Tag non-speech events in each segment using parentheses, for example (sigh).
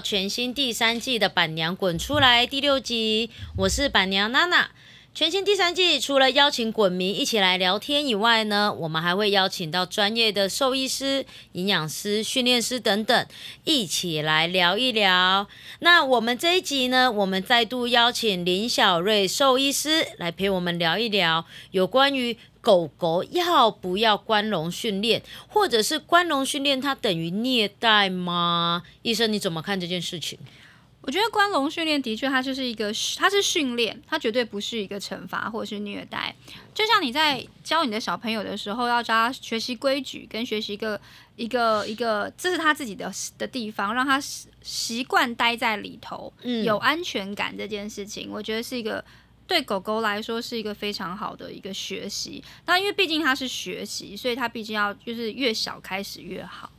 全新第三季的《板娘滚出来》第六集，我是板娘娜娜。全新第三季除了邀请滚迷一起来聊天以外呢，我们还会邀请到专业的兽医师、营养师、训练师等等，一起来聊一聊。那我们这一集呢，我们再度邀请林小瑞兽医师来陪我们聊一聊有关于狗狗要不要关笼训练，或者是关笼训练它等于虐待吗？医生你怎么看这件事情？我觉得关笼训练的确，它就是一个，它是训练，它绝对不是一个惩罚或者是虐待。就像你在教你的小朋友的时候，要教他学习规矩，跟学习一个一个一个，这是他自己的的地方，让他习惯待在里头，有安全感这件事情，我觉得是一个对狗狗来说是一个非常好的一个学习。那因为毕竟它是学习，所以它毕竟要就是越小开始越好。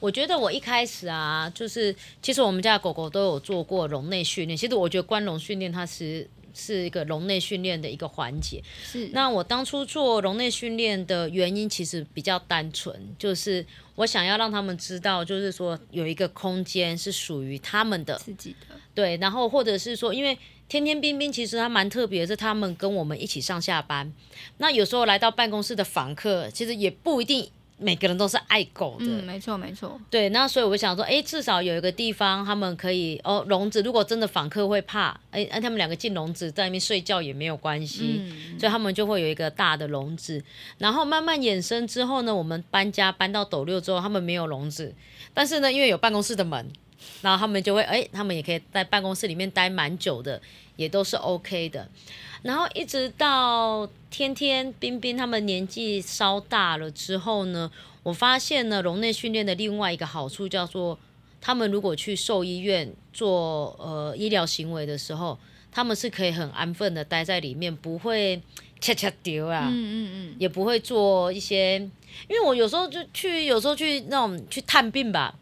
我觉得我一开始啊，就是其实我们家的狗狗都有做过笼内训练。其实我觉得关笼训练它是是一个笼内训练的一个环节。是。那我当初做笼内训练的原因其实比较单纯，就是我想要让他们知道，就是说有一个空间是属于他们的自己的。对。然后或者是说，因为天天冰冰其实它蛮特别，是他们跟我们一起上下班。那有时候来到办公室的访客，其实也不一定。每个人都是爱狗的，嗯，没错没错。对，那所以我想说，哎，至少有一个地方他们可以哦，笼子。如果真的访客会怕，哎，让他们两个进笼子在那边睡觉也没有关系，所以他们就会有一个大的笼子。然后慢慢衍生之后呢，我们搬家搬到斗六之后，他们没有笼子，但是呢，因为有办公室的门，然后他们就会，哎，他们也可以在办公室里面待蛮久的，也都是 OK 的。然后一直到天天冰冰他们年纪稍大了之后呢，我发现呢，笼内训练的另外一个好处叫做，他们如果去兽医院做呃医疗行为的时候，他们是可以很安分的待在里面，不会恰恰丢啊，嗯嗯嗯，也不会做一些，因为我有时候就去，有时候去那种去探病吧，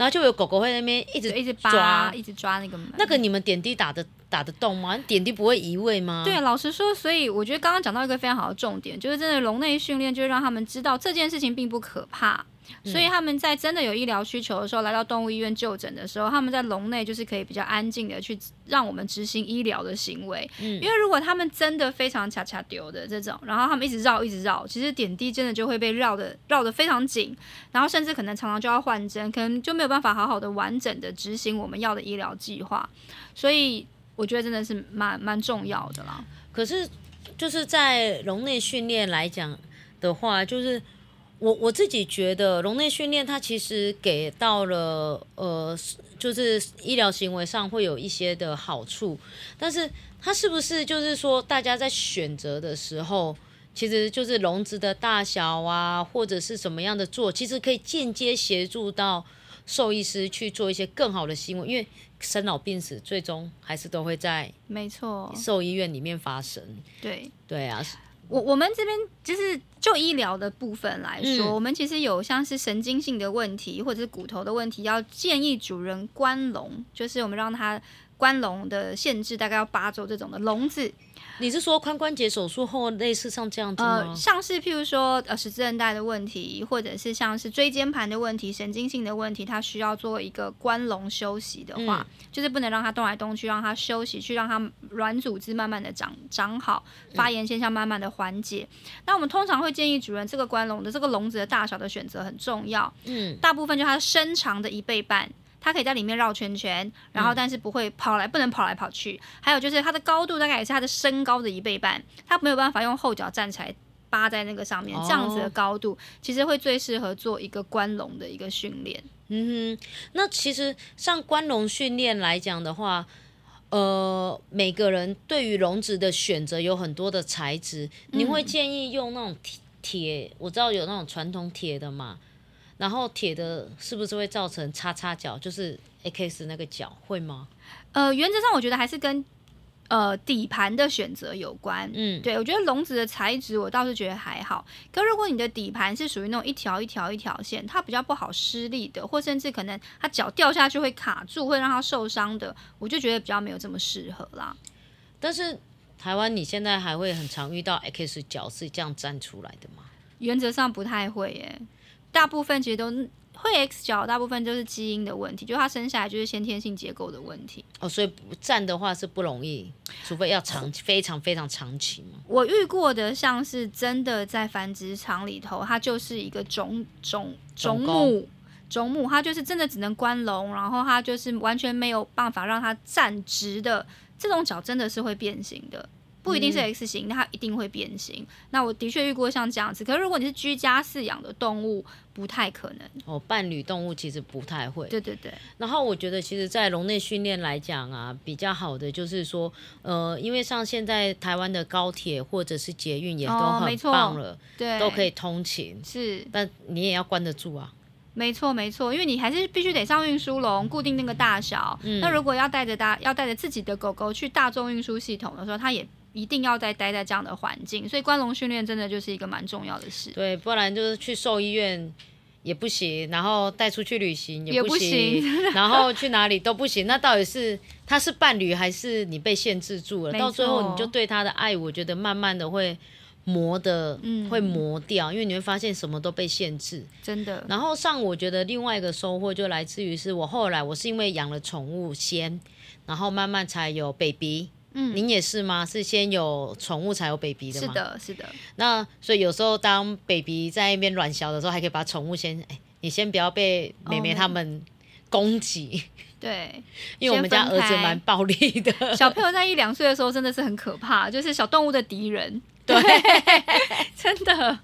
然后就有狗狗会那边一直一直抓，一直抓那个门，那个你们点滴打的。打得动吗？点滴不会移位吗？对，老实说，所以我觉得刚刚讲到一个非常好的重点，就是真的笼内训练，就是让他们知道这件事情并不可怕。所以他们在真的有医疗需求的时候，来到动物医院就诊的时候，他们在笼内就是可以比较安静的去让我们执行医疗的行为。嗯，因为如果他们真的非常恰恰丢的这种，然后他们一直绕一直绕，其实点滴真的就会被绕的绕的非常紧，然后甚至可能常常就要换针，可能就没有办法好好的完整的执行我们要的医疗计划。所以。我觉得真的是蛮蛮重要的啦。可是就是在笼内训练来讲的话，就是我我自己觉得笼内训练它其实给到了呃，就是医疗行为上会有一些的好处，但是它是不是就是说大家在选择的时候，其实就是笼子的大小啊，或者是什么样的做，其实可以间接协助到兽医师去做一些更好的行为，因为。生老病死最终还是都会在没错兽医院里面发生。对对啊，我我们这边就是就医疗的部分来说，我们其实有像是神经性的问题或者是骨头的问题，要建议主人关笼，就是我们让它关笼的限制大概要八周这种的笼子。你是说髋关节手术后类似像这样子吗？呃，像是譬如说呃十字韧带的问题，或者是像是椎间盘的问题、神经性的问题，它需要做一个关笼休息的话，就是不能让它动来动去，让它休息，去让它软组织慢慢的长长好，发炎现象慢慢的缓解。那我们通常会建议主人，这个关笼的这个笼子的大小的选择很重要。嗯，大部分就它身长的一倍半。它可以在里面绕圈圈，然后但是不会跑来，不能跑来跑去。还有就是它的高度大概也是它的身高的一倍半，它没有办法用后脚站起来扒在那个上面，这样子的高度其实会最适合做一个关笼的一个训练。嗯哼，那其实像关笼训练来讲的话，呃，每个人对于笼子的选择有很多的材质，你会建议用那种铁？我知道有那种传统铁的嘛。然后铁的是不是会造成叉叉角，就是 X 那个角会吗？呃，原则上我觉得还是跟呃底盘的选择有关。嗯，对我觉得笼子的材质我倒是觉得还好。可如果你的底盘是属于那种一条一条一条线，它比较不好施力的，或甚至可能它脚掉下去会卡住，会让它受伤的，我就觉得比较没有这么适合啦。但是台湾你现在还会很常遇到 X 角是这样站出来的吗？原则上不太会耶。大部分其实都会 X 脚大部分就是基因的问题，就它生下来就是先天性结构的问题。哦，所以站的话是不容易，除非要长非常非常长期嘛。我遇过的像是真的在繁殖场里头，它就是一个种种种母。种母它就是真的只能关笼，然后它就是完全没有办法让它站直的，这种脚真的是会变形的，不一定是 X 型，它一定会变形。那我的确遇过像这样子，可是如果你是居家饲养的动物，不太可能。哦，伴侣动物其实不太会。对对对。然后我觉得，其实，在笼内训练来讲啊，比较好的就是说，呃，因为像现在台湾的高铁或者是捷运也都很棒了，对，都可以通勤。是，但你也要关得住啊。没错，没错，因为你还是必须得上运输笼，固定那个大小。那如果要带着大，要带着自己的狗狗去大众运输系统的时候，它也一定要再待在这样的环境。所以关笼训练真的就是一个蛮重要的事。对，不然就是去兽医院也不行，然后带出去旅行也不行，(laughs) 然后去哪里都不行。那到底是他是伴侣，还是你被限制住了？到最后你就对他的爱，我觉得慢慢的会。磨的会磨掉，因为你会发现什么都被限制，真的。然后上，我觉得另外一个收获就来自于是我后来我是因为养了宠物先，然后慢慢才有 baby。嗯，您也是吗？是先有宠物才有 baby 的吗？是的，是的。那所以有时候当 baby 在那边软小的时候，还可以把宠物先，哎，你先不要被妹妹他们攻击。对，(laughs) 因为我们家儿子蛮暴力的。小朋友在一两岁的时候真的是很可怕，就是小动物的敌人。对，(laughs) 真的，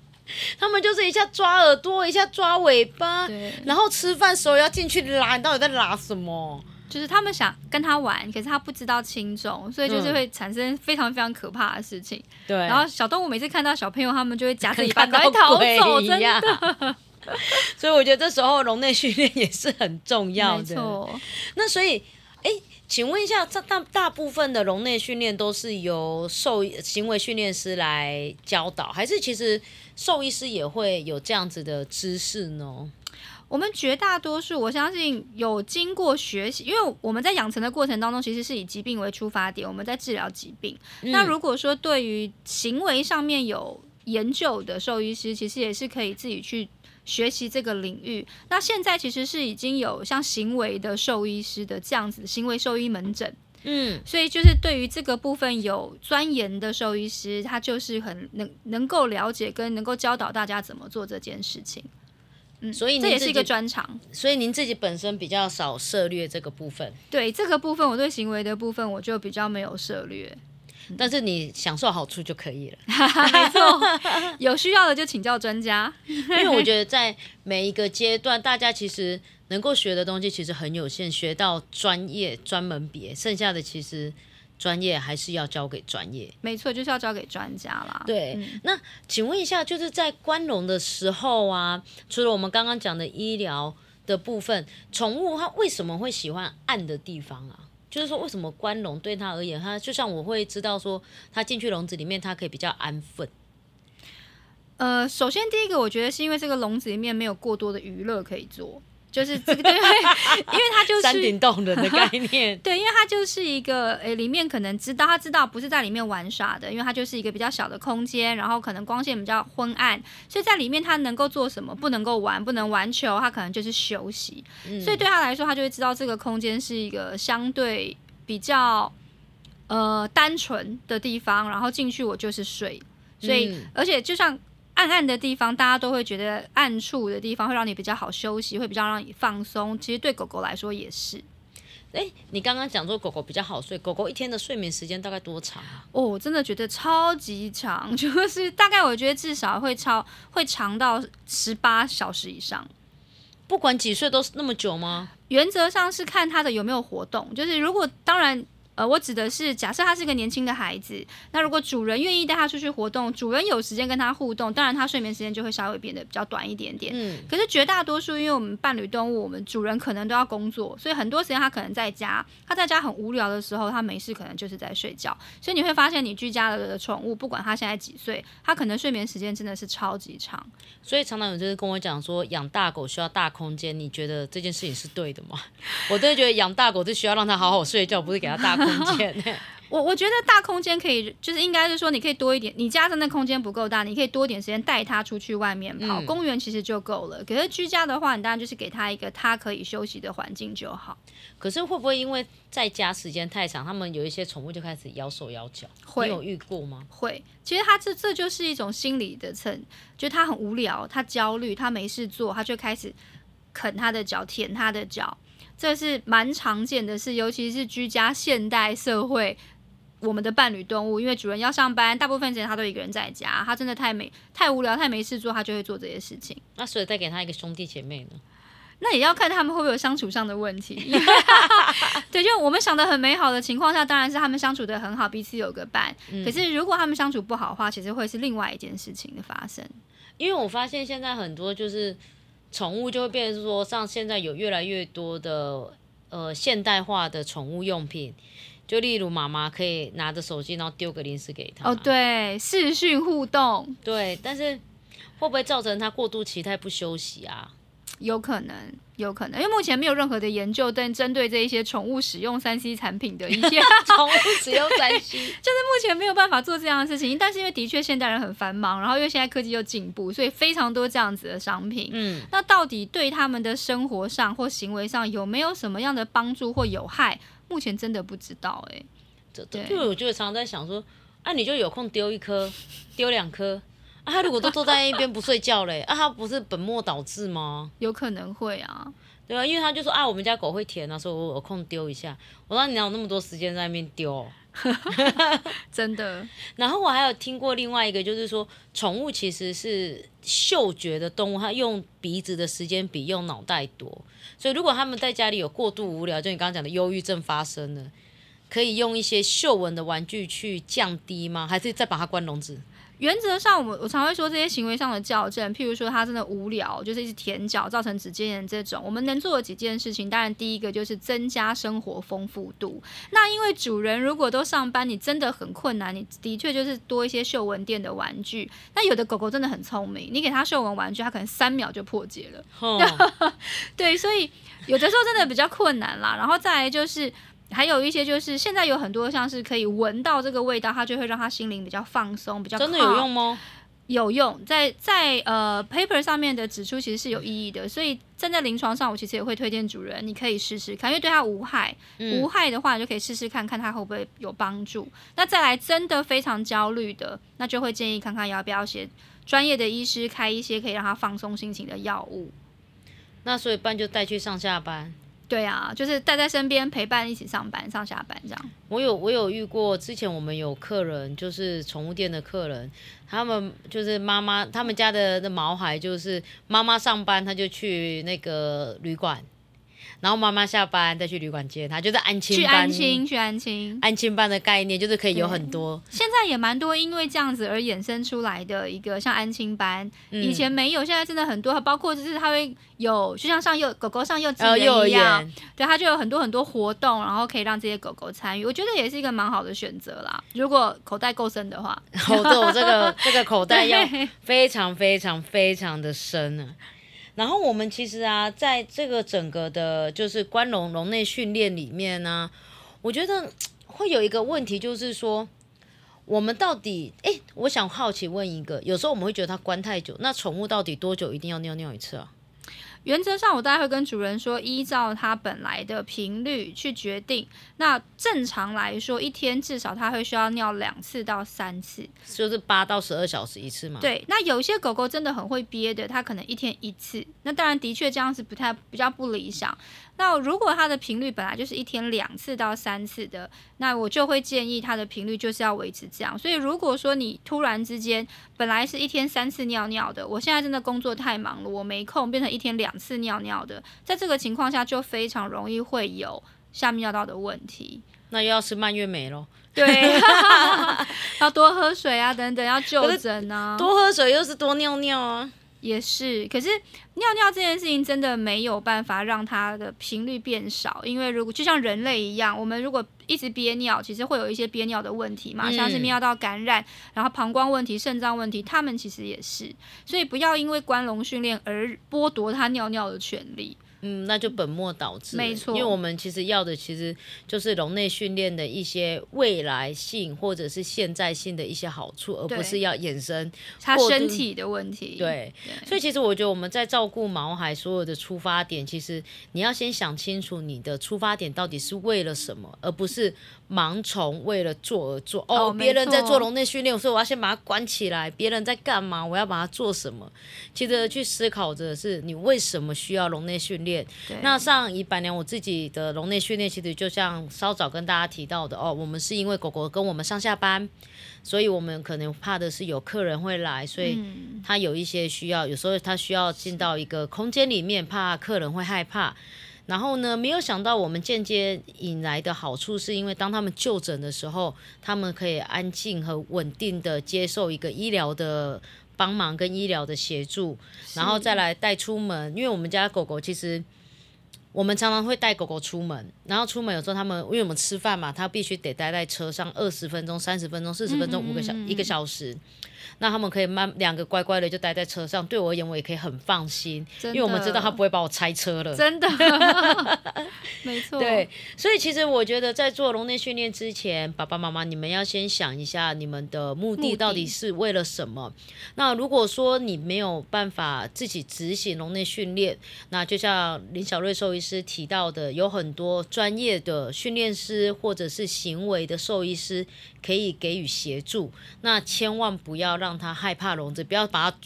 他们就是一下抓耳朵，一下抓尾巴，然后吃饭时候要进去拉，你到底在拉什么？就是他们想跟他玩，可是他不知道轻重，所以就是会产生非常非常可怕的事情。对，然后小动物每次看到小朋友，他们就会夹着尾巴赶快逃走，真的。(laughs) 所以我觉得这时候笼内训练也是很重要的。没错。那所以，哎。请问一下，这大大部分的笼内训练都是由兽行为训练师来教导，还是其实兽医师也会有这样子的知识呢？我们绝大多数，我相信有经过学习，因为我们在养成的过程当中，其实是以疾病为出发点，我们在治疗疾病。那如果说对于行为上面有研究的兽医师，其实也是可以自己去。学习这个领域，那现在其实是已经有像行为的兽医师的这样子行为兽医门诊，嗯，所以就是对于这个部分有钻研的兽医师，他就是很能能够了解跟能够教导大家怎么做这件事情，嗯，所以这也是一个专长。所以您自己本身比较少涉猎这个部分，对这个部分，我对行为的部分我就比较没有涉猎。但是你享受好处就可以了，(laughs) 没错。有需要的就请教专家，因为我觉得在每一个阶段，大家其实能够学的东西其实很有限，学到专业专门别，剩下的其实专业还是要交给专业。没错，就是要交给专家啦。对，那请问一下，就是在关笼的时候啊，除了我们刚刚讲的医疗的部分，宠物它为什么会喜欢暗的地方啊？就是说，为什么关笼对它而言，它就像我会知道说，它进去笼子里面，它可以比较安分。呃，首先第一个，我觉得是因为这个笼子里面没有过多的娱乐可以做。就是这个，对，因为 (laughs) 它就是山顶洞人的概念。(laughs) 对，因为它就是一个，诶，里面可能知道，他知道不是在里面玩耍的，因为它就是一个比较小的空间，然后可能光线比较昏暗，所以在里面他能够做什么？不能够玩，不能玩球，他可能就是休息。所以对他来说，他就会知道这个空间是一个相对比较呃单纯的地方，然后进去我就是睡。所以，而且就像。暗暗的地方，大家都会觉得暗处的地方会让你比较好休息，会比较让你放松。其实对狗狗来说也是。哎，你刚刚讲说狗狗比较好睡，狗狗一天的睡眠时间大概多长啊？哦，我真的觉得超级长，(laughs) 就是大概我觉得至少会超会长到十八小时以上。不管几岁都是那么久吗？原则上是看它的有没有活动，就是如果当然。呃，我指的是，假设他是个年轻的孩子，那如果主人愿意带他出去活动，主人有时间跟他互动，当然他睡眠时间就会稍微变得比较短一点点。嗯。可是绝大多数，因为我们伴侣动物，我们主人可能都要工作，所以很多时间他可能在家，他在家很无聊的时候，他没事可能就是在睡觉。所以你会发现，你居家的宠物，不管他现在几岁，他可能睡眠时间真的是超级长。所以常常有就是跟我讲说，养大狗需要大空间，你觉得这件事情是对的吗？(laughs) 我真的觉得养大狗是需要让它好好睡觉，不是给它大空间。(laughs) (laughs) 我我觉得大空间可以，就是应该是说，你可以多一点。你家真的空间不够大，你可以多一点时间带他出去外面跑，公园其实就够了。可是居家的话，你当然就是给他一个他可以休息的环境就好。可是会不会因为在家时间太长，他们有一些宠物就开始咬手咬脚？会有遇过吗？会。其实他这这就是一种心理的层，就他很无聊，他焦虑，他没事做，他就开始啃他的脚，舔他的脚。这是蛮常见的事，尤其是居家现代社会。我们的伴侣动物，因为主人要上班，大部分时间他都一个人在家，他真的太没太无聊、太没事做，他就会做这些事情。(laughs) 那所以再给他一个兄弟姐妹呢？那也要看他们会不会有相处上的问题。(laughs) 对，就我们想的很美好的情况下，当然是他们相处的很好，彼此有个伴。可是如果他们相处不好的话，其实会是另外一件事情的发生。因为我发现现在很多就是宠物就会变成说，像现在有越来越多的呃现代化的宠物用品。就例如妈妈可以拿着手机，然后丢个零食给他。哦，对，视讯互动。对，但是会不会造成他过度期待不休息啊？有可能，有可能，因为目前没有任何的研究，但针对这一些宠物使用三 C 产品的一些 (laughs) 宠物使用三 C，(laughs) 就是目前没有办法做这样的事情。但是因为的确现代人很繁忙，然后因为现在科技又进步，所以非常多这样子的商品。嗯，那到底对他们的生活上或行为上有没有什么样的帮助或有害？目前真的不知道哎，对，因为我就常常在想说，啊，你就有空丢一颗，丢两颗，啊，他如果都坐在一边不睡觉嘞，啊，他不是本末倒置吗？有可能会啊，对啊，因为他就说啊，我们家狗会舔啊，所以我有空丢一下。我说你哪有那么多时间在那边丢？(laughs) 真的。(laughs) 然后我还有听过另外一个，就是说宠物其实是嗅觉的动物，它用鼻子的时间比用脑袋多。所以如果他们在家里有过度无聊，就你刚刚讲的忧郁症发生了，可以用一些嗅闻的玩具去降低吗？还是再把它关笼子？原则上，我们我常会说这些行为上的校正，譬如说他真的无聊，就是一直舔脚造成指尖炎这种，我们能做的几件事情，当然第一个就是增加生活丰富度。那因为主人如果都上班，你真的很困难，你的确就是多一些嗅闻店的玩具。那有的狗狗真的很聪明，你给它嗅闻玩具，它可能三秒就破解了。(laughs) 对，所以有的时候真的比较困难啦。然后再来就是。还有一些就是现在有很多像是可以闻到这个味道，它就会让他心灵比较放松，比较真的有用吗？有用，在在呃 paper 上面的指出其实是有意义的，所以站在临床上，我其实也会推荐主人，你可以试试看，因为对它无害，无害的话你就可以试试看看它会不会有帮助。那再来真的非常焦虑的，那就会建议看看要不要写专业的医师开一些可以让他放松心情的药物。那所以班就带去上下班。对啊，就是带在身边陪伴，一起上班、上下班这样。我有我有遇过，之前我们有客人，就是宠物店的客人，他们就是妈妈，他们家的的毛孩，就是妈妈上班，他就去那个旅馆。然后妈妈下班再去旅馆接他，就是安亲班。去安亲，去安亲。安亲班的概念就是可以有很多。现在也蛮多，因为这样子而衍生出来的一个像安亲班，以前没有，现在真的很多。包括就是他会有，就像上幼狗狗上幼稚园一样，对，它就有很多很多活动，然后可以让这些狗狗参与。我觉得也是一个蛮好的选择啦。如果口袋够深的话，我这个 (laughs) 这个口袋要非常非常非常的深呢。然后我们其实啊，在这个整个的，就是关笼笼内训练里面呢，我觉得会有一个问题，就是说，我们到底，哎，我想好奇问一个，有时候我们会觉得它关太久，那宠物到底多久一定要尿尿一次啊？原则上，我大概会跟主人说，依照它本来的频率去决定。那正常来说，一天至少它会需要尿两次到三次，就是八到十二小时一次嘛。对，那有些狗狗真的很会憋的，它可能一天一次。那当然，的确这样子不太比较不理想。那如果它的频率本来就是一天两次到三次的，那我就会建议它的频率就是要维持这样。所以如果说你突然之间本来是一天三次尿尿的，我现在真的工作太忙了，我没空变成一天两次尿尿的，在这个情况下就非常容易会有下泌尿道的问题。那又要吃蔓越莓喽？对，要多喝水啊，等等，要就诊啊。多喝水又是多尿尿啊。也是，可是尿尿这件事情真的没有办法让它的频率变少，因为如果就像人类一样，我们如果一直憋尿，其实会有一些憋尿的问题嘛，像是泌尿道感染，然后膀胱问题、肾脏问题，他们其实也是，所以不要因为关笼训练而剥夺他尿尿的权利。嗯，那就本末倒置。没错，因为我们其实要的其实就是笼内训练的一些未来性或者是现在性的一些好处，而不是要衍生他身体的问题。对，所以其实我觉得我们在照顾毛孩所有的出发点，其实你要先想清楚你的出发点到底是为了什么，而不是盲从为了做而做。哦，别人在做笼内训练，所以我要先把它关起来。别人在干嘛，我要把它做什么？其实去思考着是你为什么需要笼内训练。那上一百年我自己的笼内训练，其实就像稍早跟大家提到的哦，我们是因为狗狗跟我们上下班，所以我们可能怕的是有客人会来，所以他有一些需要，有时候他需要进到一个空间里面，怕客人会害怕。然后呢，没有想到我们间接引来的好处，是因为当他们就诊的时候，他们可以安静和稳定的接受一个医疗的。帮忙跟医疗的协助，然后再来带出门。因为我们家狗狗其实，我们常常会带狗狗出门，然后出门有时候他们因为我们吃饭嘛，它必须得待在车上二十分钟、三十分钟、四十分钟、五个小一个小时。那他们可以慢两个乖乖的就待在车上，对我而言我也可以很放心，因为我们知道他不会把我拆车了。真的，(laughs) 没错。对，所以其实我觉得在做笼内训练之前，爸爸妈妈你们要先想一下你们的目的到底是为了什么。那如果说你没有办法自己执行笼内训练，那就像林小瑞兽医师提到的，有很多专业的训练师或者是行为的兽医师可以给予协助。那千万不要让让他害怕笼子，不要把他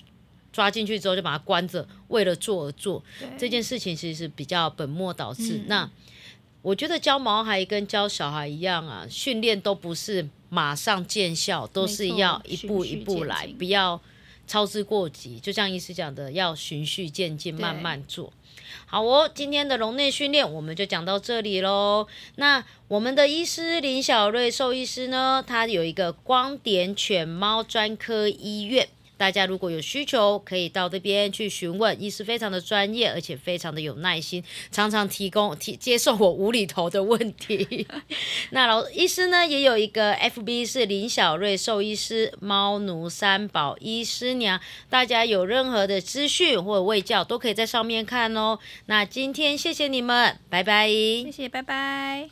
抓进去之后就把它关着，为了做而做这件事情，其实是比较本末倒置。那我觉得教毛孩跟教小孩一样啊，训练都不是马上见效，都是要一步一步来，不要操之过急。就像医师讲的，要循序渐进，慢慢做。好哦，今天的笼内训练我们就讲到这里喽。那我们的医师林小瑞兽医师呢，他有一个光点犬猫专科医院。大家如果有需求，可以到这边去询问，医师非常的专业，而且非常的有耐心，常常提供提接受我无厘头的问题。(laughs) 那老医师呢，也有一个 FB 是林小瑞兽医师，猫奴三宝医师娘，大家有任何的资讯或者卫教，都可以在上面看哦。那今天谢谢你们，拜拜。谢谢，拜拜。